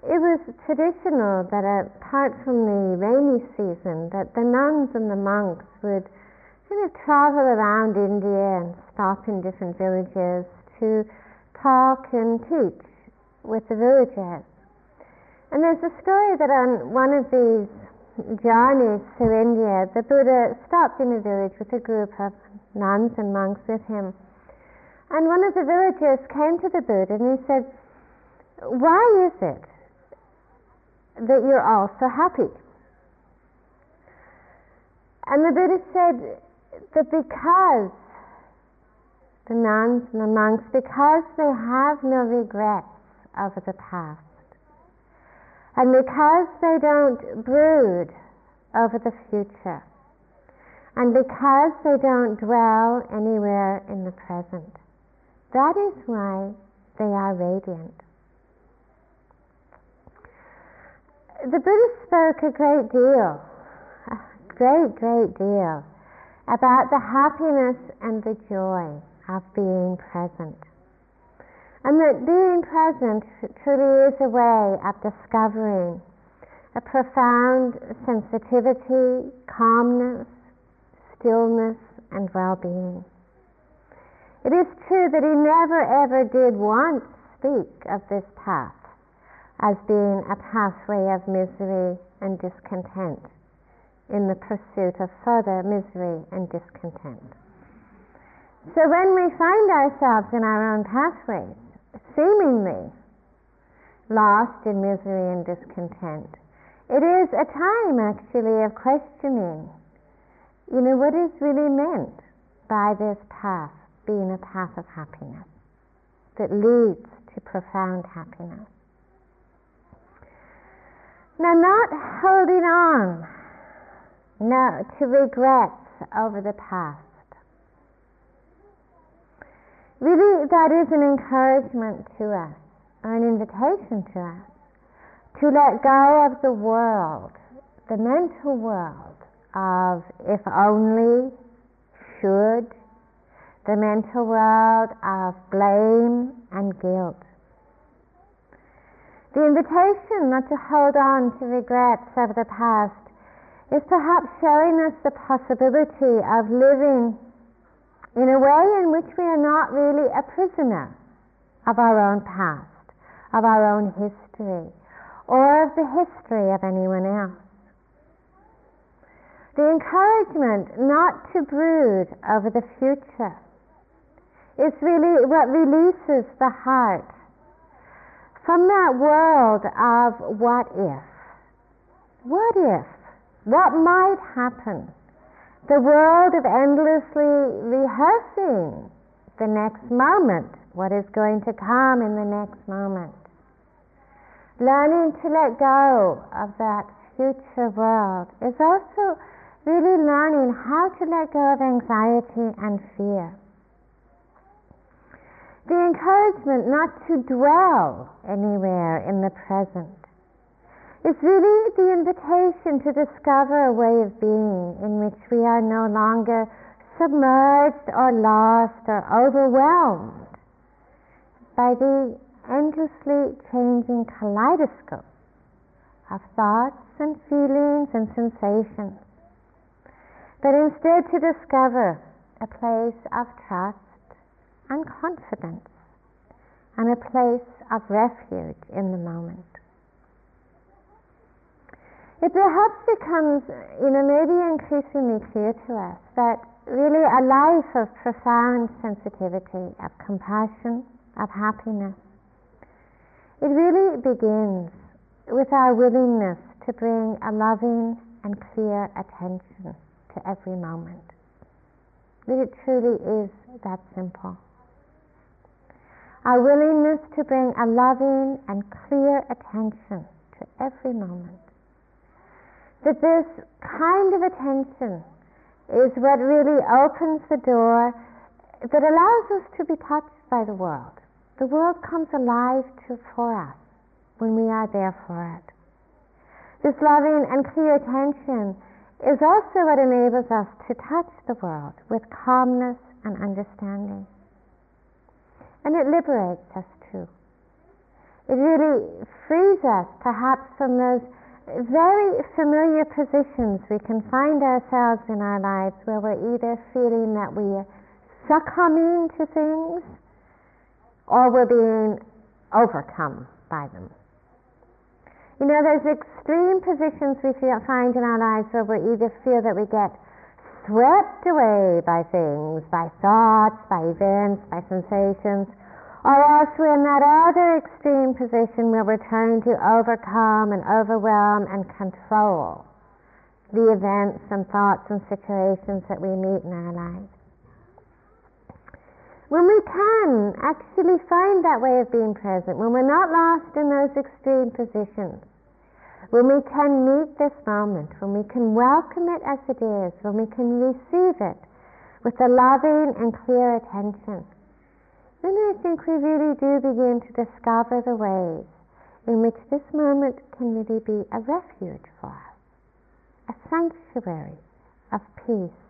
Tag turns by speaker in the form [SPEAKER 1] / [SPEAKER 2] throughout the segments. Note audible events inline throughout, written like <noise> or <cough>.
[SPEAKER 1] it was traditional that apart from the rainy season, that the nuns and the monks would kind of travel around India and stop in different villages to talk and teach with the villagers. And there's a story that on one of these journeys through India, the Buddha stopped in a village with a group of nuns and monks with him. And one of the villagers came to the Buddha and he said, Why is it that you're also happy? And the Buddha said that because the nuns and the monks, because they have no regrets over the past, and because they don't brood over the future, and because they don't dwell anywhere in the present, that is why they are radiant. The Buddha spoke a great deal, a great, great deal, about the happiness and the joy of being present. And that being present truly is a way of discovering a profound sensitivity, calmness, stillness, and well being. It is true that he never ever did once speak of this path as being a pathway of misery and discontent in the pursuit of further misery and discontent. So when we find ourselves in our own pathways, seemingly lost in misery and discontent, it is a time actually of questioning, you know, what is really meant by this path being a path of happiness that leads to profound happiness. Now, not holding on no, to regrets over the past really that is an encouragement to us, or an invitation to us to let go of the world, the mental world of if only, should, the mental world of blame and guilt. The invitation not to hold on to regrets of the past is perhaps showing us the possibility of living in a way in which we are not really a prisoner of our own past, of our own history, or of the history of anyone else. The encouragement not to brood over the future is really what releases the heart from that world of what if. What if? What might happen? the world of endlessly rehearsing the next moment, what is going to come in the next moment. Learning to let go of that future world is also really learning how to let go of anxiety and fear. The encouragement not to dwell anywhere in the present. It's really the invitation to discover a way of being in which we are no longer submerged or lost or overwhelmed by the endlessly changing kaleidoscope of thoughts and feelings and sensations, but instead to discover a place of trust and confidence and a place of refuge in the moment it perhaps becomes, you know, maybe increasingly clear to us that really a life of profound sensitivity, of compassion, of happiness, it really begins with our willingness to bring a loving and clear attention to every moment. That it truly is that simple. Our willingness to bring a loving and clear attention to every moment that this kind of attention is what really opens the door that allows us to be touched by the world. The world comes alive to, for us when we are there for it. This loving and clear attention is also what enables us to touch the world with calmness and understanding. And it liberates us too. It really frees us perhaps from those very familiar positions we can find ourselves in our lives where we're either feeling that we are succumbing to things or we're being overcome by them. You know, those extreme positions we feel, find in our lives where we either feel that we get swept away by things, by thoughts, by events, by sensations, or else we're in that other extreme position where we're trying to overcome and overwhelm and control the events and thoughts and situations that we meet in our lives. When we can actually find that way of being present, when we're not lost in those extreme positions, when we can meet this moment, when we can welcome it as it is, when we can receive it with a loving and clear attention, then I think we really do begin to discover the ways in which this moment can really be a refuge for us, a sanctuary of peace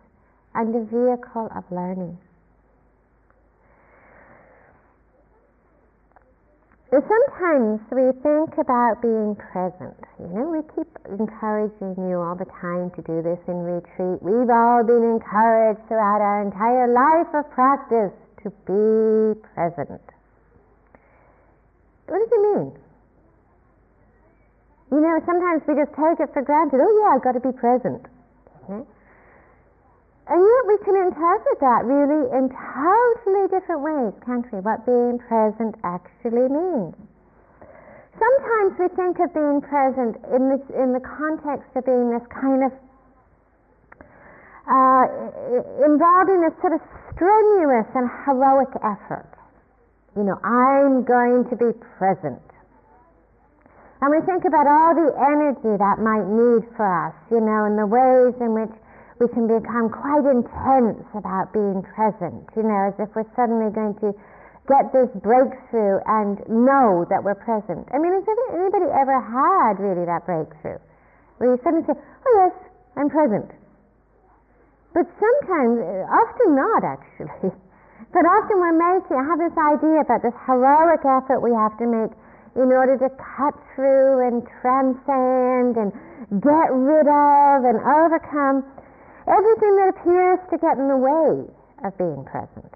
[SPEAKER 1] and a vehicle of learning. Sometimes we think about being present. You know, we keep encouraging you all the time to do this in retreat. We've all been encouraged throughout our entire life of practice to be present. What does it mean? You know, sometimes we just take it for granted. Oh, yeah, I've got to be present. And yet we can interpret that really in totally different ways, can't we? What being present actually means. Sometimes we think of being present in this in the context of being this kind of uh, involving a sort of strenuous and heroic effort. You know, I'm going to be present. And we think about all the energy that might need for us, you know, and the ways in which we can become quite intense about being present, you know, as if we're suddenly going to get this breakthrough and know that we're present. I mean, has anybody ever had really that breakthrough? Where you suddenly say, oh yes, I'm present. But sometimes, uh, often not actually. <laughs> But often we're making, I have this idea about this heroic effort we have to make in order to cut through and transcend and get rid of and overcome everything that appears to get in the way of being present.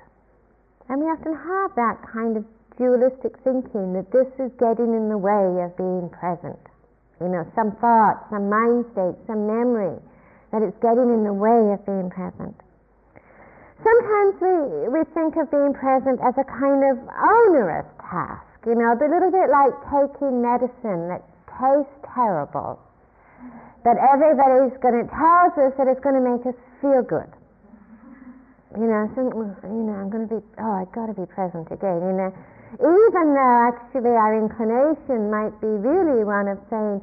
[SPEAKER 1] And we often have that kind of dualistic thinking that this is getting in the way of being present. You know, some thought, some mind state, some memory that it's getting in the way of being present. Sometimes we, we think of being present as a kind of onerous task, you know, a little bit like taking medicine that tastes terrible, that everybody's going to tell us that it's going to make us feel good. You know, so, you know, I'm going to be, oh, I've got to be present again, you know. Even though actually our inclination might be really one of saying,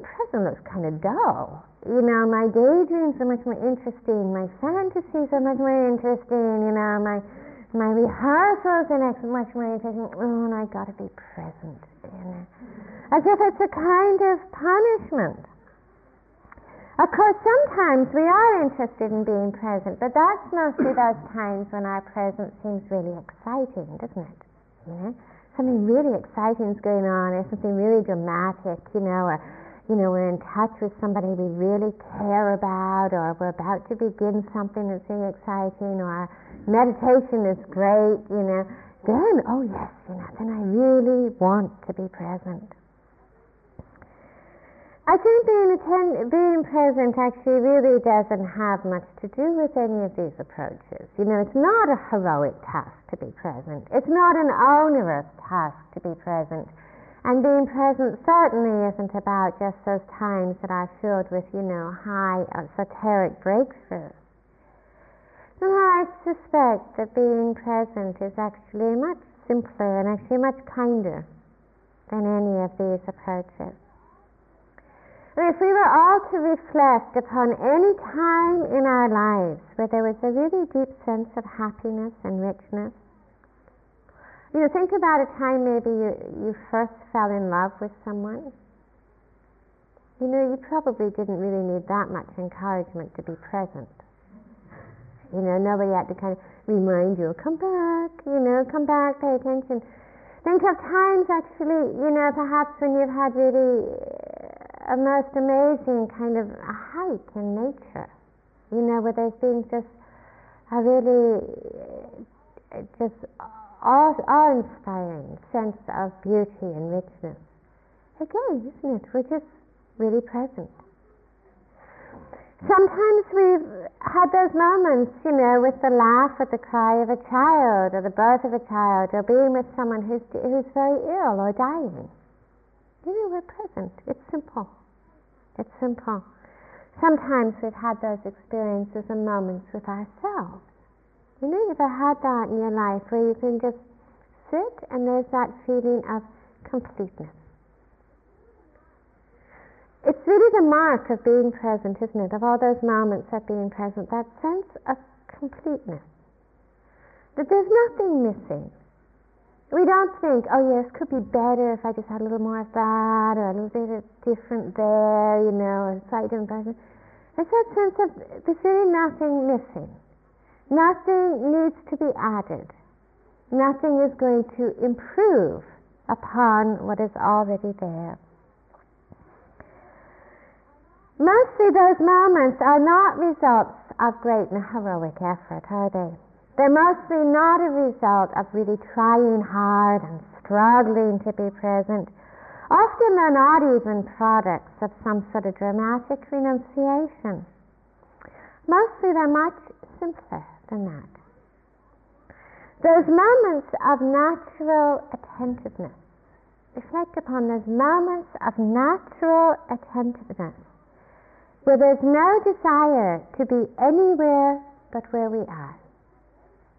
[SPEAKER 1] present looks kind of dull you know, my daydreams are much more interesting, my fantasies are much more interesting, you know, my my rehearsals are much more interesting. Oh, and I've got to be present, you know, as if it's a kind of punishment. Of course, sometimes we are interested in being present, but that's mostly those times when our presence seems really exciting, doesn't it? You know, something really exciting is going on, or something really dramatic, you know, or you know, we're in touch with somebody we really care about, or we're about to begin something that's really exciting, or meditation is great, you know, then, oh yes, you know, then I really want to be present. I think being, attend- being present actually really doesn't have much to do with any of these approaches. You know, it's not a heroic task to be present. It's not an onerous task to be present. And being present certainly isn't about just those times that are filled with, you know, high esoteric breakthroughs. Somehow I suspect that being present is actually much simpler and actually much kinder than any of these approaches. And if we were all to reflect upon any time in our lives where there was a really deep sense of happiness and richness, you know, think about a time maybe you, you first fell in love with someone. You know, you probably didn't really need that much encouragement to be present. You know, nobody had to kind of remind you, come back, you know, come back, pay attention. Think of times actually, you know, perhaps when you've had really a most amazing kind of hike in nature, you know, where there's been just a really uh, just awe-inspiring sense of beauty and richness. Again, isn't it? We're just really present. Sometimes we've had those moments, you know, with the laugh or the cry of a child, or the birth of a child, or being with someone who's, who's very ill or dying. Know, we're present. It's simple. It's simple. Sometimes we've had those experiences and moments with ourselves. You know, you've ever had that in your life where you can just sit and there's that feeling of completeness. It's really the mark of being present, isn't it? Of all those moments of being present, that sense of completeness. That there's nothing missing. We don't think, oh yes, could be better if I just had a little more of that, or a little bit different there, you know, a different impression. It's that sense of there's really nothing missing. Nothing needs to be added. Nothing is going to improve upon what is already there. Mostly those moments are not results of great and heroic effort, are they? They're mostly not a result of really trying hard and struggling to be present. Often they're not even products of some sort of dramatic renunciation. Mostly they're much simpler than that. Those moments of natural attentiveness. Reflect upon those moments of natural attentiveness where there's no desire to be anywhere but where we are,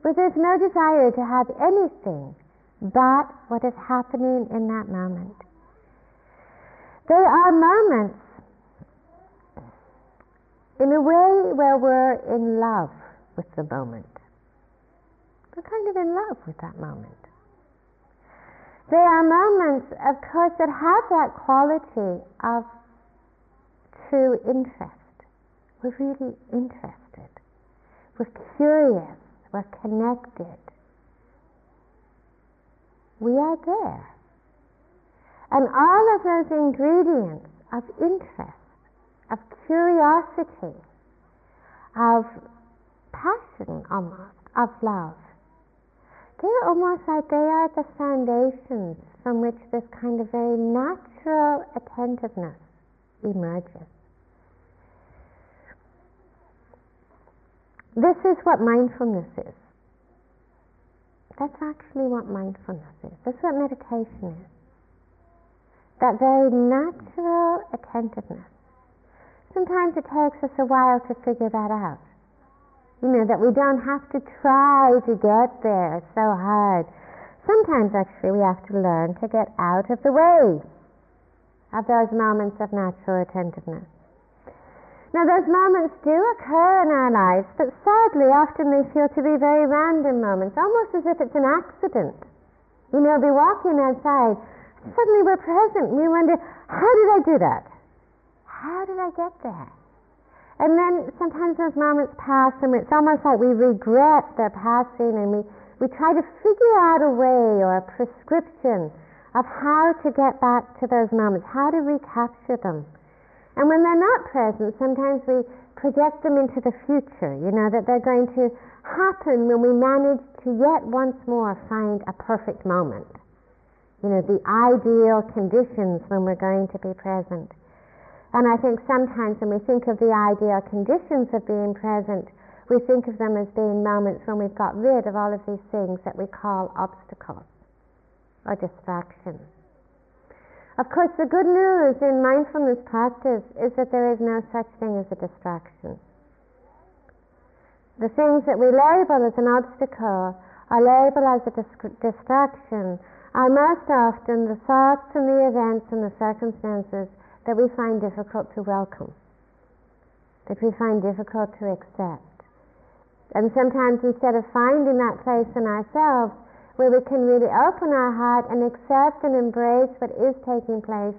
[SPEAKER 1] where there's no desire to have anything but what is happening in that moment. There are moments in a way where we're in love with the moment. We're kind of in love with that moment. There are moments, of course, that have that quality of true interest. We're really interested. We're curious. We're connected. We are there. And all of those ingredients of interest, of curiosity, of passion almost, of love, they're almost like they are the foundations from which this kind of very natural attentiveness emerges. This is what mindfulness is. That's actually what mindfulness is. That's what meditation is. That very natural attentiveness. Sometimes it takes us a while to figure that out. You know, that we don't have to try to get there so hard. Sometimes actually we have to learn to get out of the way of those moments of natural attentiveness. Now, those moments do occur in our lives, but sadly, often they feel to be very random moments, almost as if it's an accident. You know, be walking outside, suddenly we're present, we wonder, how did I do that? How did I get there? And then sometimes those moments pass, and it's almost like we regret their passing, and we, we try to figure out a way or a prescription of how to get back to those moments, how to recapture them. And when they're not present, sometimes we project them into the future, you know, that they're going to happen when we manage to yet once more find a perfect moment. You know, the ideal conditions when we're going to be present. And I think sometimes when we think of the ideal conditions of being present, we think of them as being moments when we've got rid of all of these things that we call obstacles or distractions. Of course, the good news in mindfulness practice is that there is no such thing as a distraction. The things that we label as an obstacle or label as a distraction are most often the thoughts and the events and the circumstances that we find difficult to welcome, that we find difficult to accept. And sometimes instead of finding that place in ourselves, where we can really open our heart and accept and embrace what is taking place,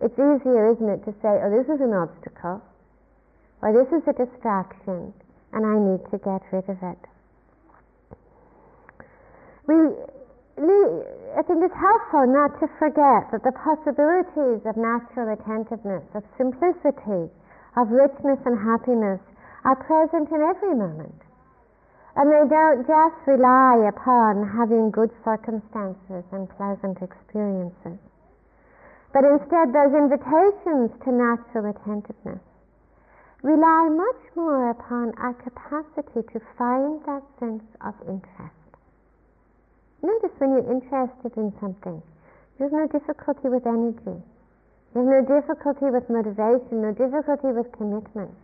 [SPEAKER 1] it's easier, isn't it, to say, oh, this is an obstacle, or this is a distraction, and I need to get rid of it. We, I think it's helpful not to forget that the possibilities of natural attentiveness, of simplicity, of richness and happiness are present in every moment. And they don't just rely upon having good circumstances and pleasant experiences. But instead, those invitations to natural attentiveness rely much more upon our capacity to find that sense of interest. Notice when you're interested in something, there's no difficulty with energy. There's no difficulty with motivation, no difficulty with commitment.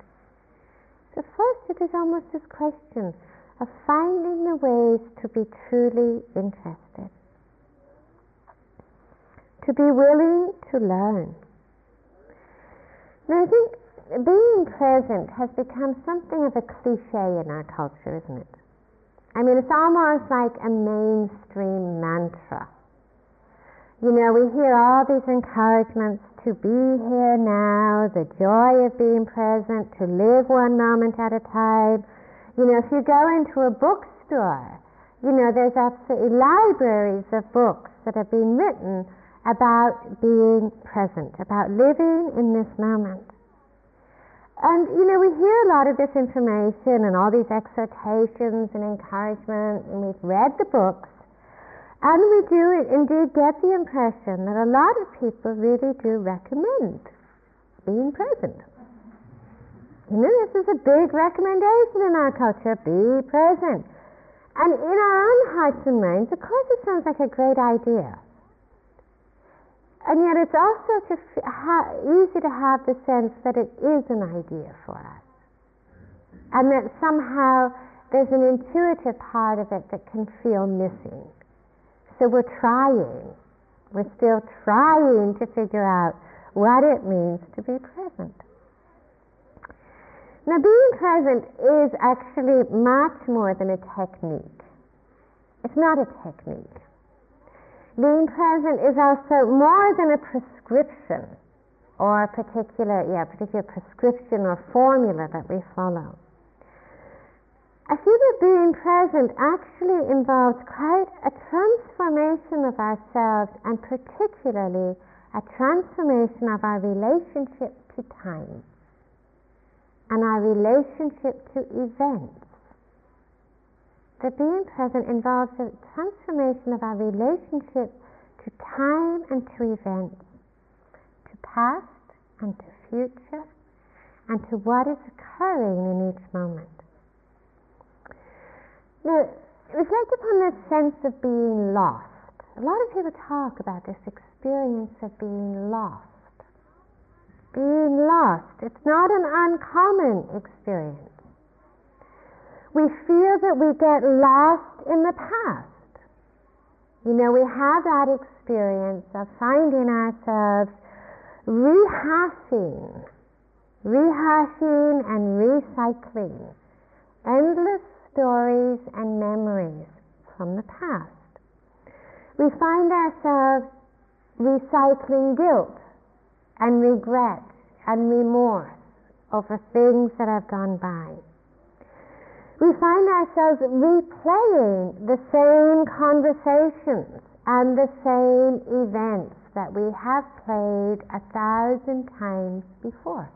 [SPEAKER 1] So first it is almost this question of finding the ways to be truly interested. To be willing to learn. Now I think being present has become something of a cliche in our culture, isn't it? I mean, it's almost like a mainstream mantra. You know, we hear all these encouragements to be here now, the joy of being present, to live one moment at a time, you know, if you go into a bookstore, you know, there's absolutely libraries of books that have been written about being present, about living in this moment. And, you know, we hear a lot of this information and all these exhortations and encouragement, and we've read the books, and we do indeed get the impression that a lot of people really do recommend being present. You know, this is a big recommendation in our culture be present. And in our own hearts and minds, of course, it sounds like a great idea. And yet, it's also to ha- easy to have the sense that it is an idea for us. And that somehow there's an intuitive part of it that can feel missing. So we're trying. We're still trying to figure out what it means to be present. Now, being present is actually much more than a technique. It's not a technique. Being present is also more than a prescription or a particular, yeah, particular prescription or formula that we follow. I feel that being present actually involves quite a transformation of ourselves and particularly a transformation of our relationship to time and our relationship to events. That being present involves a transformation of our relationship to time and to events, to past and to future, and to what is occurring in each moment. Now, reflect upon this sense of being lost. A lot of people talk about this experience of being lost being lost. It's not an uncommon experience. We feel that we get lost in the past. You know, we have that experience of finding ourselves rehashing, rehashing and recycling endless stories and memories from the past. We find ourselves recycling guilt and regret and remorse over things that have gone by. We find ourselves replaying the same conversations and the same events that we have played a thousand times before.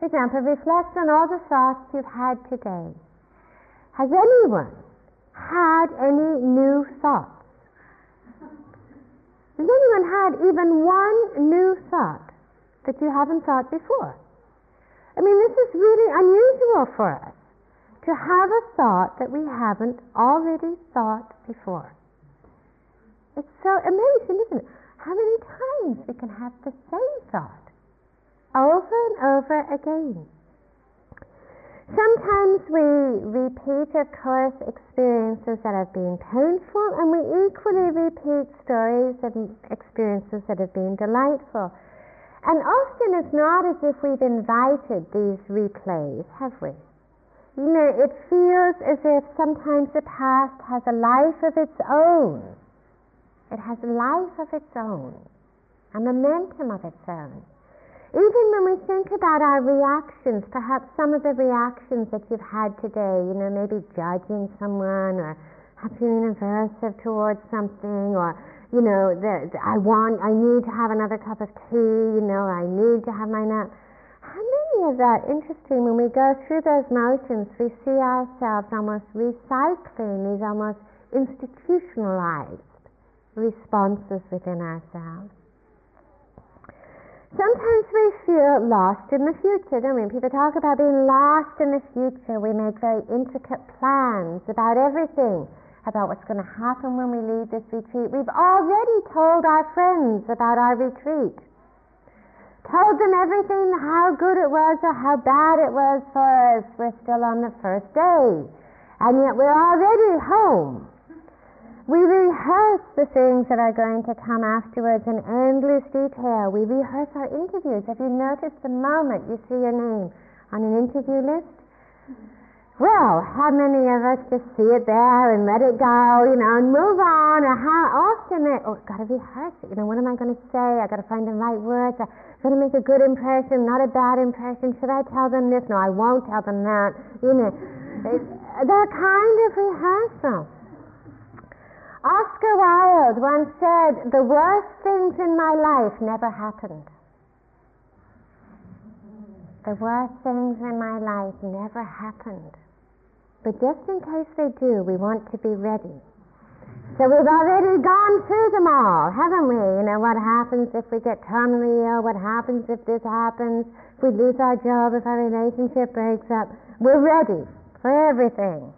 [SPEAKER 1] For example, reflect on all the thoughts you've had today. Has anyone had any new thoughts? Has anyone had even one new thought that you haven't thought before? I mean, this is really unusual for us to have a thought that we haven't already thought before. It's so amazing, isn't it? How many times we can have the same thought over and over again. Sometimes we repeat, of course, experiences that have been painful, and we equally repeat stories and experiences that have been delightful. And often it's not as if we've invited these replays, have we? You know, it feels as if sometimes the past has a life of its own. It has a life of its own, a momentum of its own. Even when we think about our reactions, perhaps some of the reactions that you've had today, you know, maybe judging someone or feeling aversive towards something, or you know, that I want, I need to have another cup of tea, you know, I need to have my nap. How many of that, interesting, when we go through those motions, we see ourselves almost recycling these almost institutionalized responses within ourselves. Sometimes we feel lost in the future, don't we? People talk about being lost in the future. We make very intricate plans about everything about what's going to happen when we leave this retreat. We've already told our friends about our retreat. Told them everything, how good it was or how bad it was for us. We're still on the first day. And yet we're already home. We rehearse the things that are going to come afterwards in endless detail. We rehearse our interviews. Have you noticed the moment you see your name on an interview list? Well, how many of us just see it there and let it go, you know, and move on? Or how often it, oh, got to rehearse it. You know, what am I going to say? I got to find the right words. I got to make a good impression, not a bad impression. Should I tell them this? No, I won't tell them that. You know, that kind of rehearsal. Oscar Wilde once said, "The worst things in my life never happened." The worst things in my life never happened. But just in case they do, we want to be ready. So we've already gone through them all, haven't we? You know, what happens if we get terminally ill? What happens if this happens? If we lose our job? If our relationship breaks up? We're ready for everything.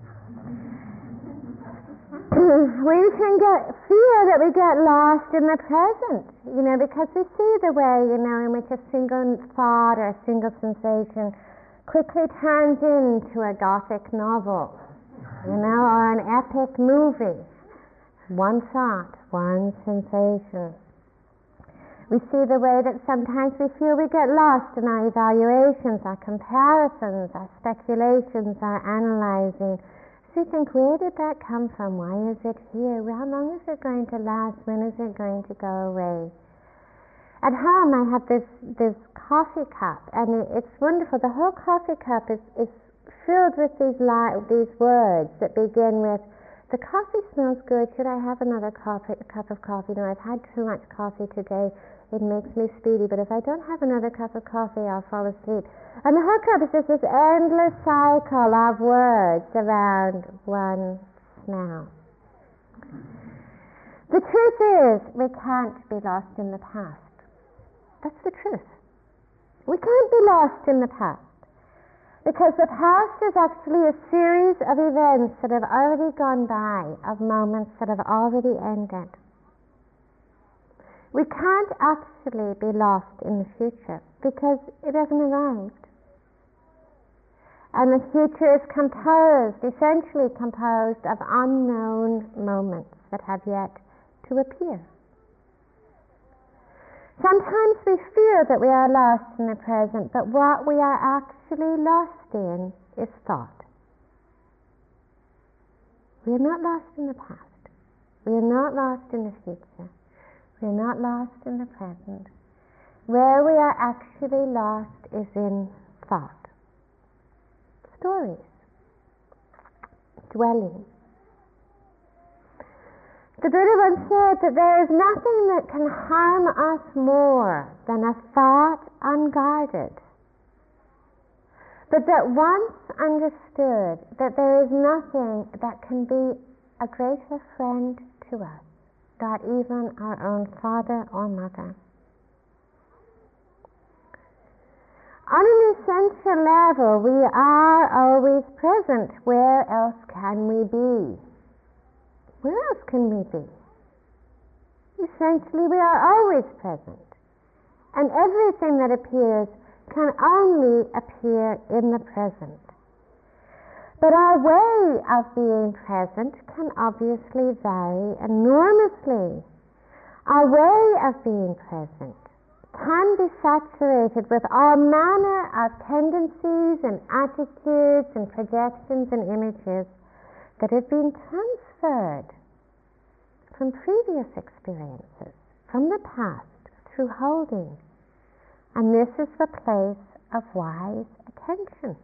[SPEAKER 1] Mm, we can get fear that we get lost in the present, you know, because we see the way, you know, in which a single thought or a single sensation quickly turns into a gothic novel, you know, or an epic movie. One thought, one sensation. We see the way that sometimes we feel we get lost in our evaluations, our comparisons, our speculations, our analyzing. So think, where did that come from? Why is it here? How long is it going to last? When is it going to go away? At home, I have this this coffee cup, and it's wonderful. The whole coffee cup is is filled with these li- these words that begin with, "The coffee smells good. Should I have another coffee, cup of coffee? No, I've had too much coffee today. It makes me speedy. But if I don't have another cup of coffee, I'll fall asleep." And the whole cup is just this endless cycle of words around one smell. The truth is, we can't be lost in the past. That's the truth. We can't be lost in the past. Because the past is actually a series of events that have already gone by, of moments that have already ended. We can't actually be lost in the future because it hasn't arrived. And the future is composed, essentially composed of unknown moments that have yet to appear. Sometimes we feel that we are lost in the present, but what we are actually lost in is thought. We are not lost in the past. We are not lost in the future. We are not lost in the present. Where we are actually lost is in thought. Stories. Dwelling. The Buddha once said that there is nothing that can harm us more than a thought unguarded. But that once understood that there is nothing that can be a greater friend to us, not even our own father or mother. On an essential level, we are always present. Where else can we be? Where else can we be? Essentially, we are always present. And everything that appears can only appear in the present. But our way of being present can obviously vary enormously. Our way of being present can be saturated with all manner of tendencies and attitudes and projections and images that have been transferred from previous experiences, from the past, through holding. And this is the place of wise attention.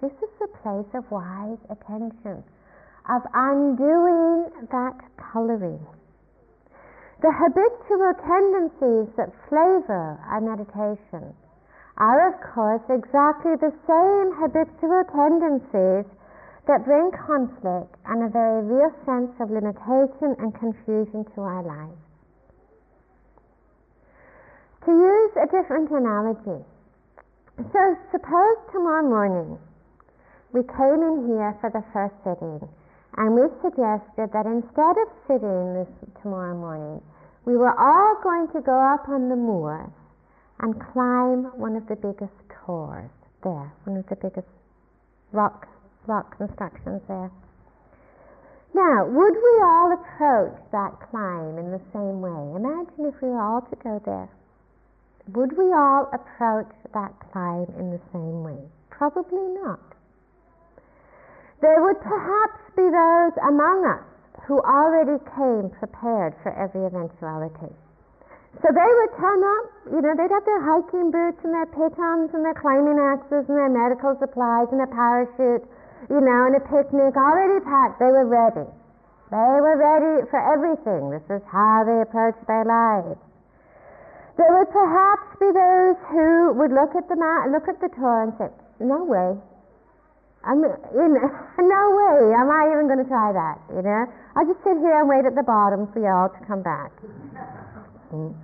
[SPEAKER 1] This is the place of wise attention, of undoing that coloring. The habitual tendencies that flavor our meditation are, of course, exactly the same habitual tendencies that bring conflict and a very real sense of limitation and confusion to our lives. To use a different analogy, so suppose tomorrow morning we came in here for the first sitting and we suggested that instead of sitting this tomorrow morning, we were all going to go up on the moor and climb one of the biggest tors there, one of the biggest rock rock constructions there. Now, would we all approach that climb in the same way? Imagine if we were all to go there. Would we all approach that climb in the same way? Probably not. There would perhaps be those among us who already came prepared for every eventuality. So they would turn up, you know, they'd have their hiking boots and their pitons and their climbing axes and their medical supplies and a parachute you know, and a picnic already packed. They were ready. They were ready for everything. This is how they approached their lives. There would perhaps be those who would look at the mat, look at the tor and say, "No way, I'm, you know, no way am I even going to try that." You know, I'll just sit here and wait at the bottom for y'all to come back. Mm.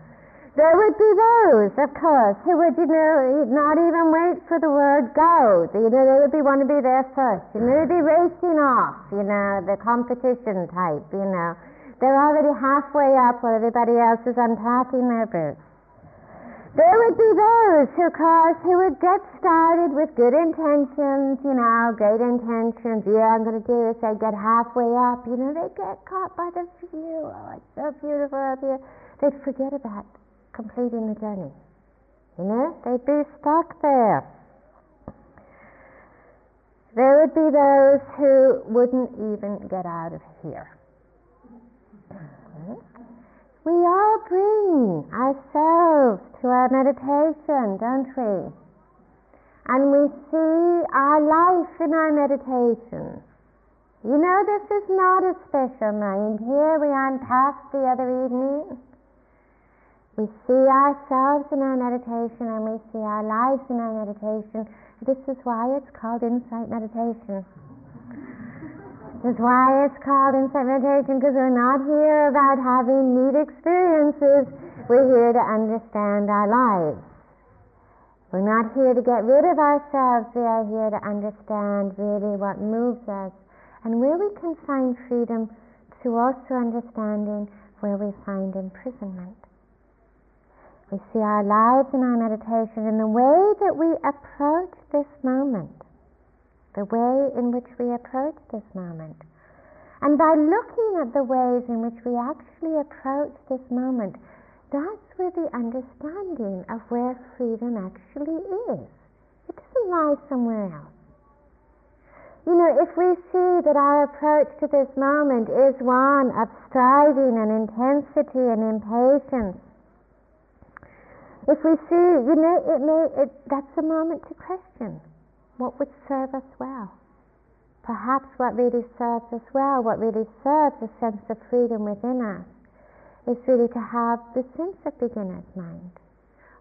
[SPEAKER 1] There would be those, of course, who would, you know, not even wait for the word go. You know, they would be want to be there first. You know, they'd be racing off, you know, the competition type, you know. They're already halfway up while everybody else is unpacking their boots. There would be those, of course, who would get started with good intentions, you know, great intentions. Yeah, I'm going to do this. They get halfway up, you know, they get caught by the view. Oh, it's so beautiful up here. They'd forget about completing the journey. You know, they'd be stuck there. There would be those who wouldn't even get out of here. Hmm? We all bring ourselves to our meditation, don't we? And we see our life in our meditation. You know, this is not a special mind. Here we unpacked the other evening we see ourselves in our meditation and we see our lives in our meditation. This is why it's called insight meditation. This is why it's called insight meditation because we're not here about having neat experiences. We're here to understand our lives. We're not here to get rid of ourselves. We are here to understand really what moves us and where we can find freedom to also understanding where we find imprisonment. We see our lives in our meditation in the way that we approach this moment, the way in which we approach this moment. And by looking at the ways in which we actually approach this moment, that's where the understanding of where freedom actually is. It doesn't lie somewhere else. You know, if we see that our approach to this moment is one of striving and intensity and impatience, if we see, you know, it may, it, that's a moment to question what would serve us well. Perhaps what really serves us well, what really serves a sense of freedom within us, is really to have the sense of beginner's mind,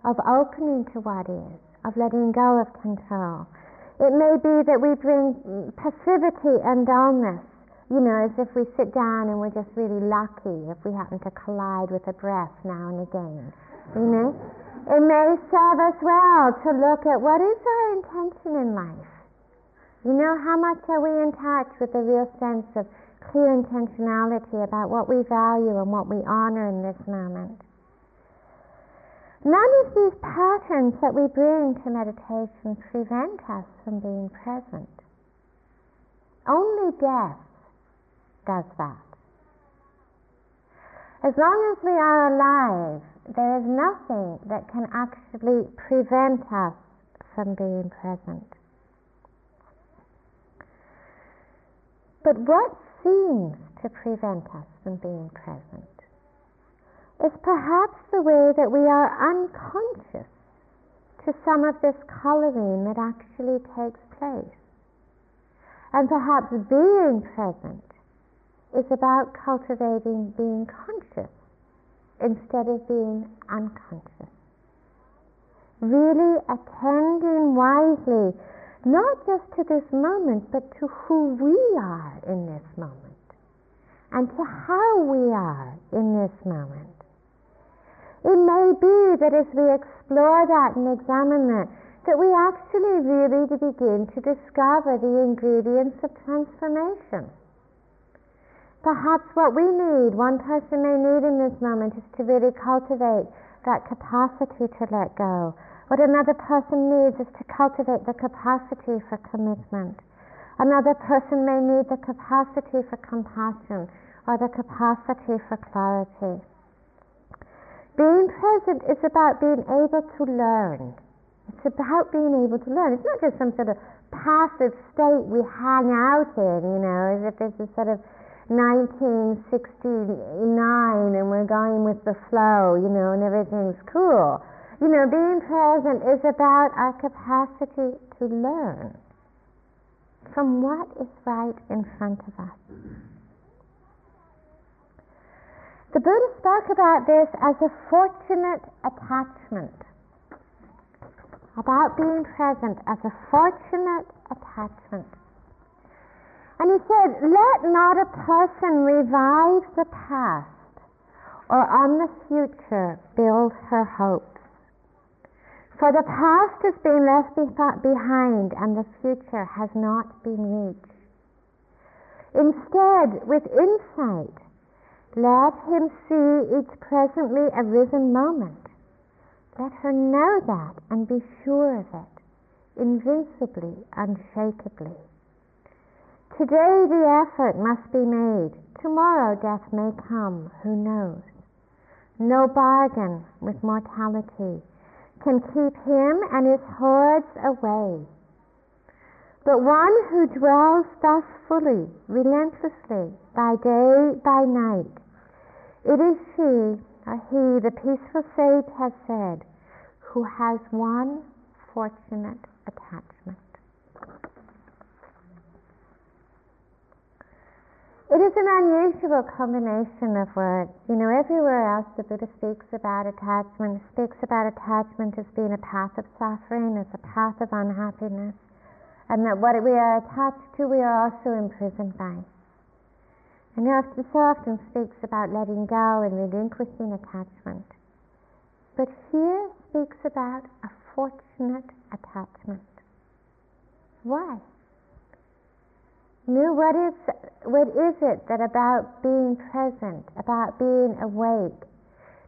[SPEAKER 1] of opening to what is, of letting go of control. It may be that we bring passivity and dullness, you know, as if we sit down and we're just really lucky if we happen to collide with a breath now and again, you know? It may serve us well to look at what is our intention in life. You know, how much are we in touch with the real sense of clear intentionality about what we value and what we honor in this moment? None of these patterns that we bring to meditation prevent us from being present. Only death does that. As long as we are alive, there is nothing that can actually prevent us from being present. But what seems to prevent us from being present is perhaps the way that we are unconscious to some of this coloring that actually takes place. And perhaps being present is about cultivating being conscious instead of being unconscious. Really attending wisely, not just to this moment, but to who we are in this moment and to how we are in this moment. It may be that as we explore that and examine that, that we actually really begin to discover the ingredients of transformation. Perhaps what we need, one person may need in this moment, is to really cultivate that capacity to let go. What another person needs is to cultivate the capacity for commitment. Another person may need the capacity for compassion or the capacity for clarity. Being present is about being able to learn. It's about being able to learn. It's not just some sort of passive state we hang out in, you know, as if there's a sort of 1969 and we're going with the flow, you know, and everything's cool. You know, being present is about our capacity to learn from what is right in front of us. The Buddha spoke about this as a fortunate attachment about being present as a fortunate attachment. And he said, Let not a person revive the past or on the future build her hopes. For the past has been left behind and the future has not been reached. Instead, with insight, let him see each presently arisen moment let her know that and be sure of it, invincibly, unshakably. Today the effort must be made. Tomorrow death may come, who knows? No bargain with mortality can keep him and his hordes away. But one who dwells thus fully, relentlessly, by day, by night, it is she or he, the peaceful sage, has said, who has one fortunate attachment. It is an unusual combination of words. You know, everywhere else the Buddha speaks about attachment, speaks about attachment as being a path of suffering, as a path of unhappiness, and that what we are attached to we are also imprisoned by. And he often, so often speaks about letting go and relinquishing attachment. But here speaks about a fortunate attachment. Why? No, what is, what is it that about being present, about being awake,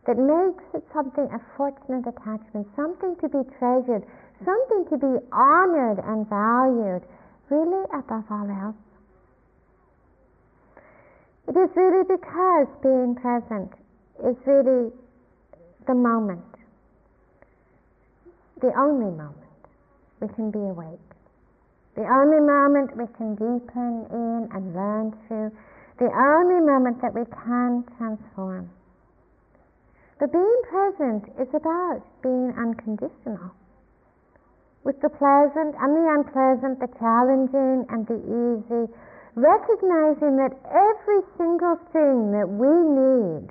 [SPEAKER 1] that makes it something, a fortunate attachment, something to be treasured, something to be honored and valued, really above all else? It is really because being present is really the moment, the only moment we can be awake, the only moment we can deepen in and learn through, the only moment that we can transform. But being present is about being unconditional. With the pleasant and the unpleasant, the challenging and the easy, recognizing that every single thing that we need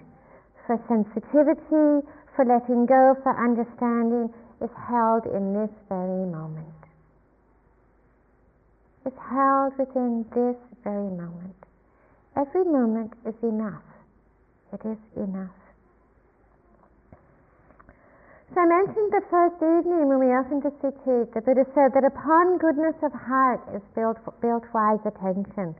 [SPEAKER 1] for sensitivity, for letting go, for understanding is held in this very moment. Is held within this very moment. Every moment is enough. It is enough. So I mentioned the first evening when we opened the retreat, the Buddha said that upon goodness of heart is built, built wise attention.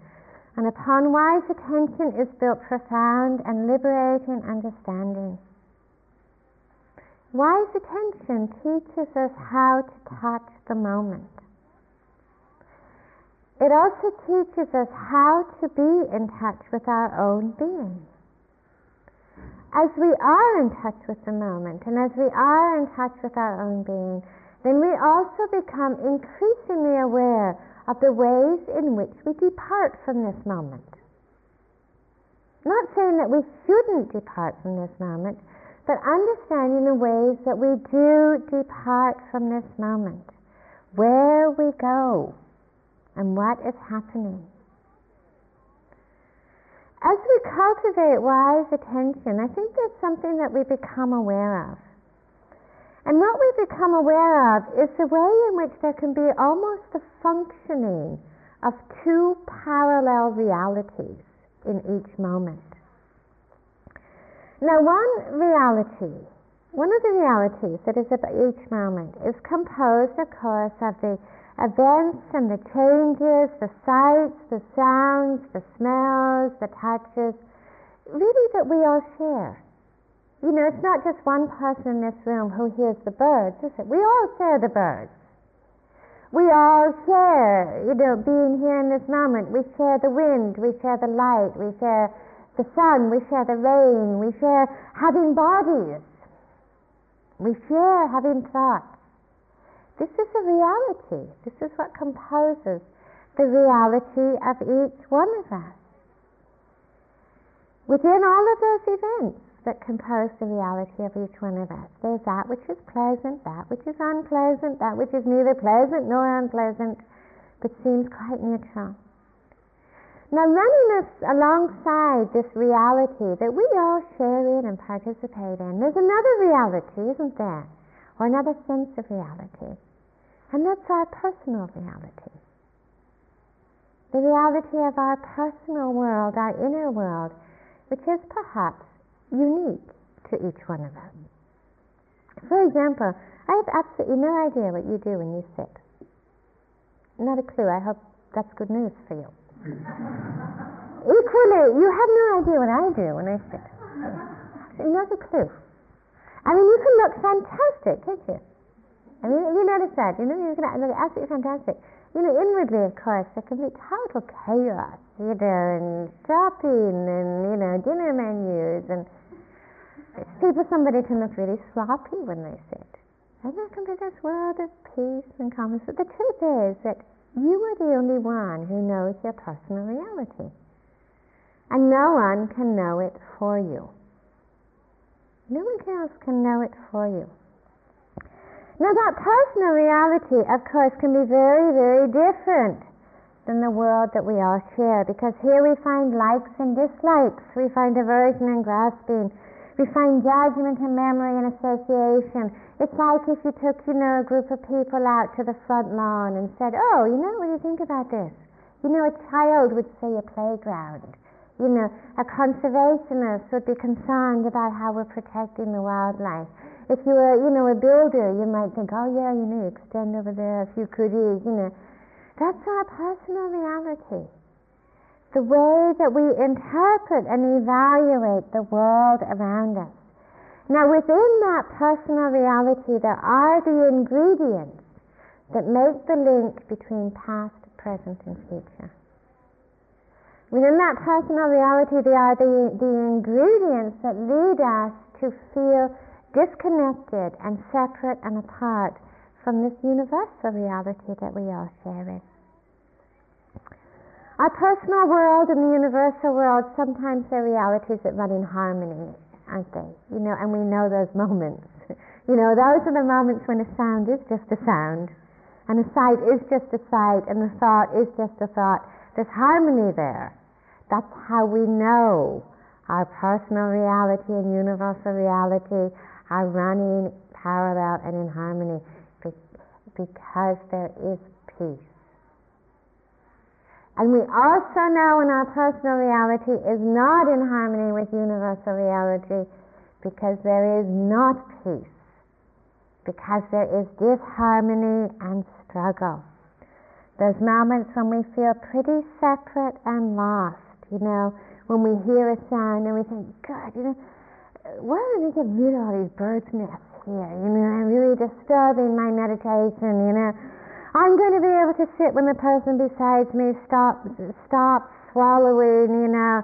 [SPEAKER 1] And upon wise attention is built profound and liberating understanding. Wise attention teaches us how to touch the moment. It also teaches us how to be in touch with our own being as we are in touch with the moment and as we are in touch with our own being, then we also become increasingly aware of the ways in which we depart from this moment. Not saying that we shouldn't depart from this moment, but understanding the ways that we do depart from this moment, where we go, and what is happening. as we cultivate wise attention, I think there's something that we become aware of. And what we become aware of is the way in which there can be almost the functioning of two parallel realities in each moment. Now, one reality, one of the realities that is at each moment is composed, of course, of the events and the changes, the sights, the sounds, the smells, the touches, really that we all share. You know, it's not just one person in this room who hears the birds, is it? We all share the birds. We all share, you know, being here in this moment. We share the wind, we share the light, we share the sun, we share the rain, we share having bodies, we share having thoughts. This is a reality. This is what composes the reality of each one of us. Within all of those events, that compose the reality of each one of us. There's that which is pleasant, that which is unpleasant, that which is neither pleasant nor unpleasant, but seems quite neutral. Now, running us alongside this reality that we all share in and participate in, there's another reality, isn't there? Or another sense of reality. And that's our personal reality. The reality of our personal world, our inner world, which is perhaps unique to each one of us. For example, I have absolutely no idea what you do when you sit. Not a clue. I hope that's good news for you. <laughs> Equally, you have no idea what I do when I sit. Not a clue. I mean, you can look fantastic, can't you? I mean, you notice that. You know, you can look absolutely fantastic. You know, inwardly, of course, there can be total chaos, you know, and shopping and, you know, dinner menus and people, somebody can look really sloppy when they sit. And there can be this world of peace and calmness. But the truth is that you are the only one who knows your personal reality. And no one can know it for you. No one else can know it for you. Now, that personal reality, of course, can be very, very different than the world that we all share because here we find likes and dislikes, we find aversion and grasping, we find judgment and memory and association. It's like if you took, you know, a group of people out to the front lawn and said, oh, you know, what do you think about this? You know, a child would say a playground. You know, a conservationist would be concerned about how we're protecting the wildlife. If you were, you know, a builder, you might think, oh yeah, you know, extend over there a few goodies, you know. That's our personal reality the way that we interpret and evaluate the world around us. Now, within that personal reality, there are the ingredients that make the link between past, present, and future. Within that personal reality, there are the, the ingredients that lead us to feel disconnected and separate and apart from this universal reality that we all share in. Our personal world and the universal world, sometimes they're realities that run in harmony, aren't they? You know, and we know those moments. <laughs> You know, those are the moments when a sound is just a sound, and a sight is just a sight, and a thought is just a thought. There's harmony there. That's how we know our personal reality and universal reality are running parallel and in harmony because there is peace. And we also know when our personal reality is not in harmony with universal reality because there is not peace, because there is disharmony and struggle. Those moments when we feel pretty separate and lost, you know, when we hear a sound and we think, God, you know, why don't we get rid of all these birds' nests here? You know, I'm really disturbing my meditation, you know I'm going to be able to sit when the person beside me stops, stops swallowing, you know.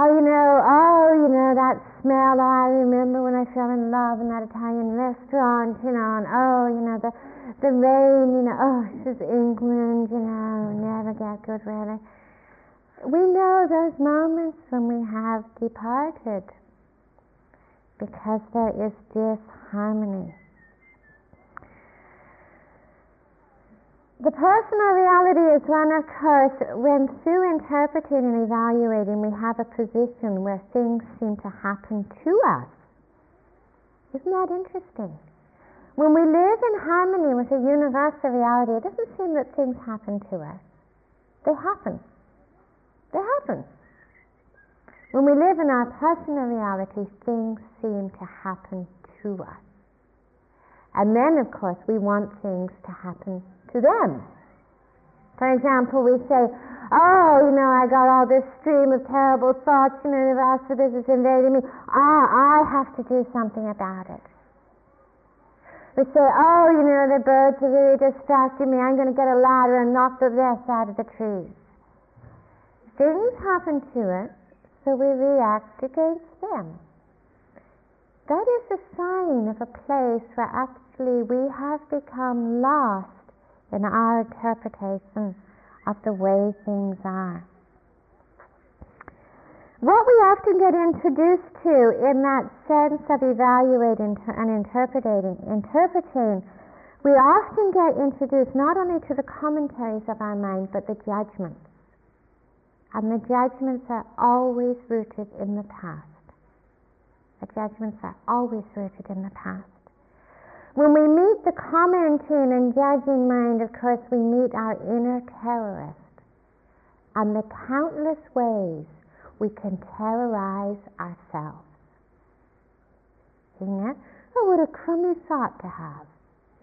[SPEAKER 1] Oh, you know, oh, you know, that smell I remember when I fell in love in that Italian restaurant, you know, and oh, you know, the the rain, you know, oh, this is England, you know, never get good weather. We know those moments when we have departed because there is disharmony. the personal reality is one, of course, when through interpreting and evaluating we have a position where things seem to happen to us. Isn't that interesting? When we live in harmony with a universal reality, it doesn't seem that things happen to us. They happen. They happen. When we live in our personal reality, things seem to happen to us. And then, of course, we want things to happen to them. For example, we say, oh, you know, I got all this stream of terrible thoughts, you know, the rest of this is invading me. Ah, I have to do something about it. We say, oh, you know, the birds are really distracting me. I'm going to get a ladder and knock the rest out of the trees. Things happen to us, so we react against them. That is a sign of a place where actually we have become lost in our interpretation of the way things are. What we often get introduced to in that sense of evaluating and interpreting, interpreting, we often get introduced not only to the commentaries of our mind, but the judgments. And the judgments are always rooted in the past. The judgments are always rooted in the past. When we meet the commenting and judging mind, of course, we meet our inner terrorist and the countless ways we can terrorize ourselves. You that? Oh, what a crummy thought to have.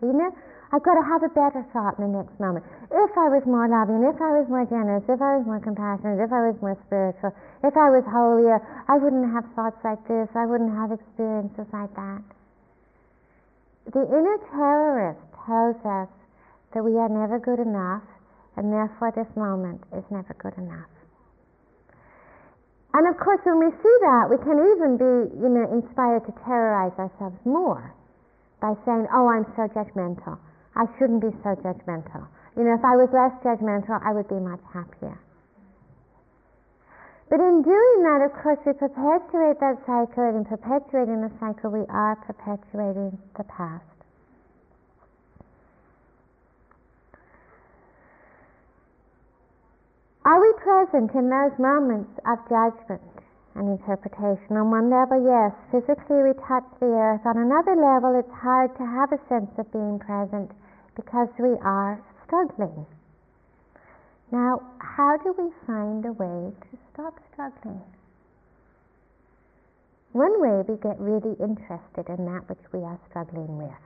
[SPEAKER 1] You know? I've got to have a better thought in the next moment. If I was more loving, if I was more generous, if I was more compassionate, if I was more spiritual, if I was holier, I wouldn't have thoughts like this, I wouldn't have experiences like that the inner terrorist tells us that we are never good enough, and therefore this moment is never good enough. And of course, when we see that, we can even be, you know, inspired to terrorize ourselves more by saying, "Oh, I'm so judgmental. I shouldn't be so judgmental. You know, if I was less judgmental, I would be much happier." But in doing that, of course, we perpetuate that cycle, and in perpetuating the cycle, we are perpetuating the past. Are we present in those moments of judgment and interpretation? On one level, yes, physically we touch the earth. On another level, it's hard to have a sense of being present because we are struggling. Now, how do we find a way to stop struggling? One way we get really interested in that which we are struggling with.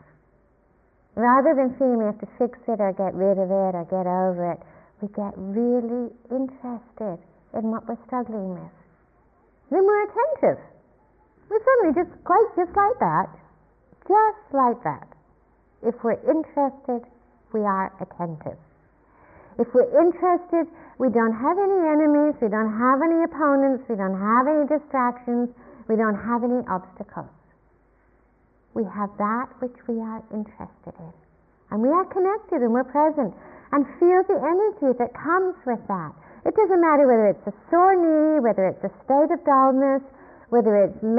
[SPEAKER 1] Rather than feeling we have to fix it or get rid of it or get over it, we get really interested in what we're struggling with. Then we're attentive. We're suddenly just quite just like that. Just like that. If we're interested, we are attentive. If we're interested, we don't have any enemies, we don't have any opponents, we don't have any distractions, we don't have any obstacles. We have that which we are interested in. And we are connected and we're present and feel the energy that comes with that. It doesn't matter whether it's a sore knee, whether it's a state of dullness, whether it's you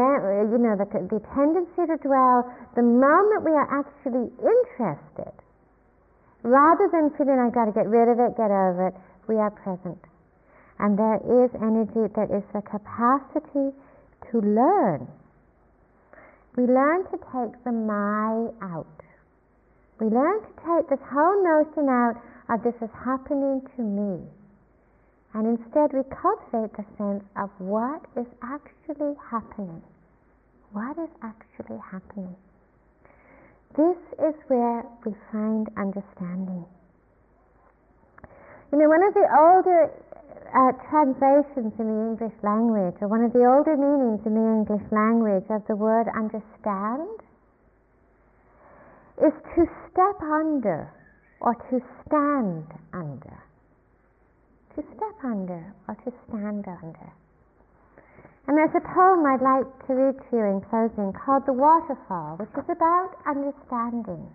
[SPEAKER 1] know the, the tendency to dwell. The moment we are actually interested, Rather than feeling I've got to get rid of it, get over it, we are present. And there is energy, there is the capacity to learn. We learn to take the my out. We learn to take this whole notion out of this is happening to me. And instead we cultivate the sense of what is actually happening. What is actually happening? This is where we find understanding. You know, one of the older uh, translations in the English language, or one of the older meanings in the English language of the word understand, is to step under or to stand under. To step under or to stand under. And there's a poem I'd like to read to you in closing called The Waterfall, which is about understanding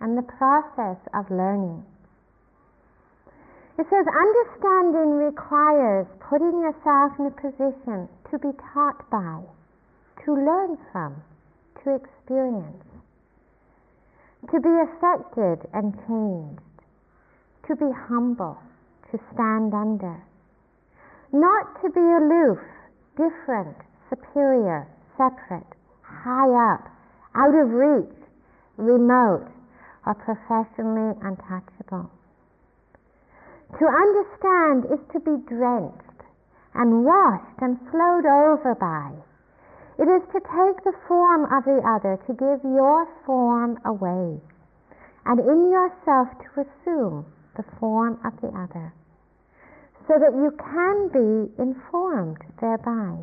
[SPEAKER 1] and the process of learning. It says, understanding requires putting yourself in a position to be taught by, to learn from, to experience, to be affected and changed, to be humble, to stand under. Not to be aloof, different, superior, separate, high up, out of reach, remote, or professionally untouchable. To understand is to be drenched and washed and flowed over by. It is to take the form of the other, to give your form away, and in yourself to assume the form of the other, so that you can be informed thereby.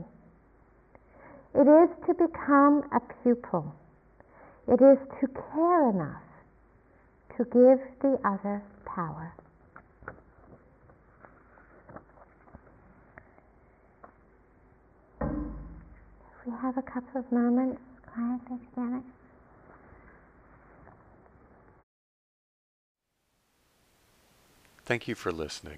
[SPEAKER 1] It is to become a pupil. It is to care enough to give the other power. We have a couple of moments quietly together.
[SPEAKER 2] Thank you for listening.